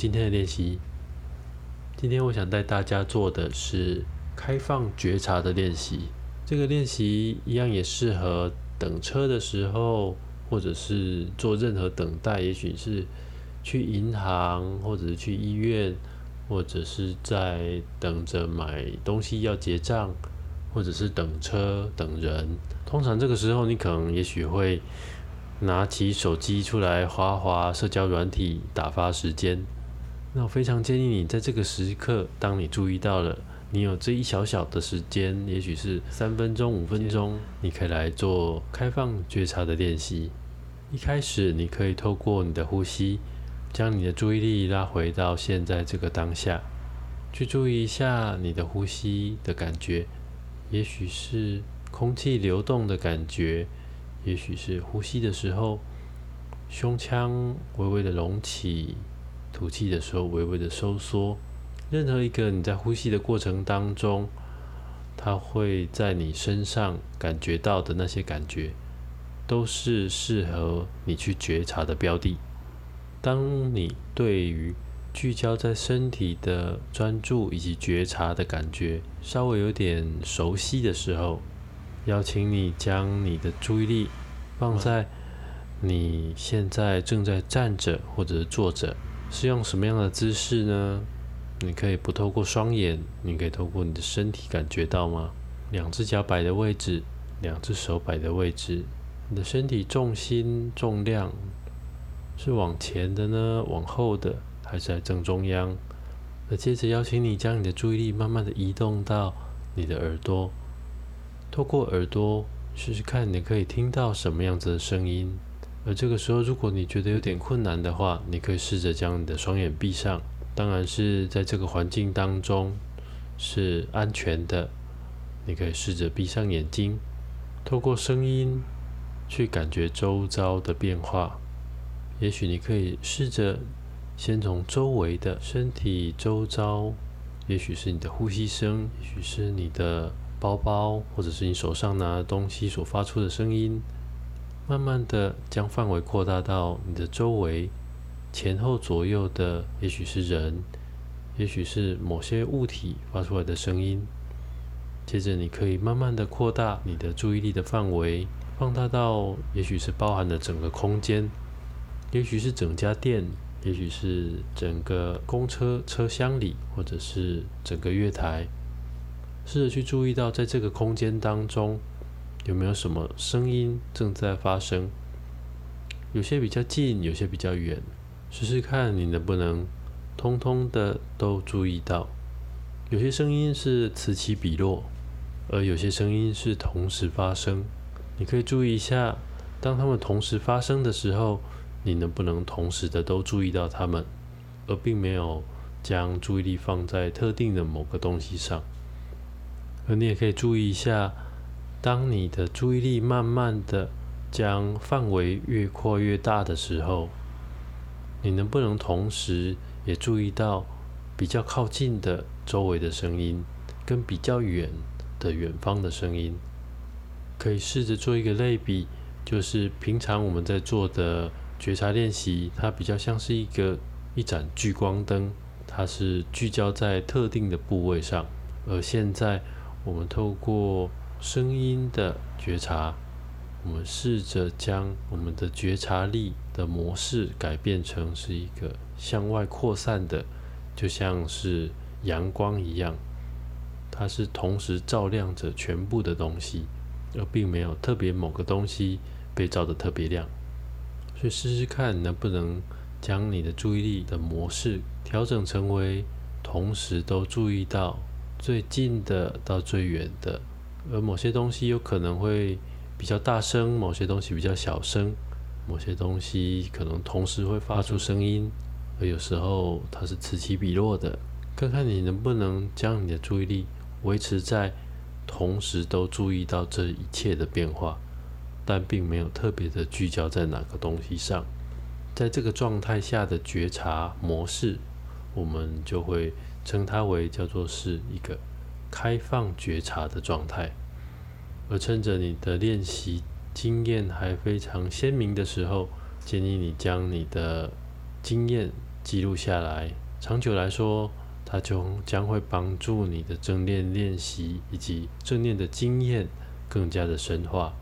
今天的练习。今天我想带大家做的是开放觉察的练习。这个练习一样也适合等车的时候，或者是做任何等待，也许是去银行，或者是去医院，或者是在等着买东西要结账，或者是等车等人。通常这个时候，你可能也许会拿起手机出来滑滑社交软体，打发时间。那我非常建议你在这个时刻，当你注意到了你有这一小小的时间，也许是三分钟、五分钟，你可以来做开放觉察的练习。一开始，你可以透过你的呼吸，将你的注意力拉回到现在这个当下，去注意一下你的呼吸的感觉，也许是空气流动的感觉，也许是呼吸的时候胸腔微微的隆起。吐气的时候，微微的收缩。任何一个你在呼吸的过程当中，它会在你身上感觉到的那些感觉，都是适合你去觉察的标的。当你对于聚焦在身体的专注以及觉察的感觉稍微有点熟悉的时候，邀请你将你的注意力放在你现在正在站着或者坐着。是用什么样的姿势呢？你可以不透过双眼，你可以透过你的身体感觉到吗？两只脚摆的位置，两只手摆的位置，你的身体重心重量是往前的呢，往后的，还是在正中央？那接着邀请你将你的注意力慢慢的移动到你的耳朵，透过耳朵试试看，你可以听到什么样子的声音。而这个时候，如果你觉得有点困难的话，你可以试着将你的双眼闭上。当然是在这个环境当中是安全的，你可以试着闭上眼睛，透过声音去感觉周遭的变化。也许你可以试着先从周围的身体周遭，也许是你的呼吸声，也许是你的包包，或者是你手上拿的东西所发出的声音。慢慢的将范围扩大到你的周围，前后左右的，也许是人，也许是某些物体发出来的声音。接着，你可以慢慢的扩大你的注意力的范围，放大到也许是包含了整个空间，也许是整家店，也许是整个公车车厢里，或者是整个月台。试着去注意到，在这个空间当中。有没有什么声音正在发生？有些比较近，有些比较远。试试看你能不能通通的都注意到。有些声音是此起彼落，而有些声音是同时发生。你可以注意一下，当它们同时发生的时候，你能不能同时的都注意到它们，而并没有将注意力放在特定的某个东西上。而你也可以注意一下。当你的注意力慢慢的将范围越扩越大的时候，你能不能同时也注意到比较靠近的周围的声音，跟比较远的远方的声音？可以试着做一个类比，就是平常我们在做的觉察练习，它比较像是一个一盏聚光灯，它是聚焦在特定的部位上，而现在我们透过声音的觉察，我们试着将我们的觉察力的模式改变成是一个向外扩散的，就像是阳光一样，它是同时照亮着全部的东西，而并没有特别某个东西被照得特别亮。所以试试看能不能将你的注意力的模式调整成为同时都注意到最近的到最远的。而某些东西有可能会比较大声，某些东西比较小声，某些东西可能同时会发出声音，而有时候它是此起彼落的。看看你能不能将你的注意力维持在同时都注意到这一切的变化，但并没有特别的聚焦在哪个东西上。在这个状态下的觉察模式，我们就会称它为叫做是一个。开放觉察的状态，而趁着你的练习经验还非常鲜明的时候，建议你将你的经验记录下来，长久来说，它就将会帮助你的正念练习以及正念的经验更加的深化。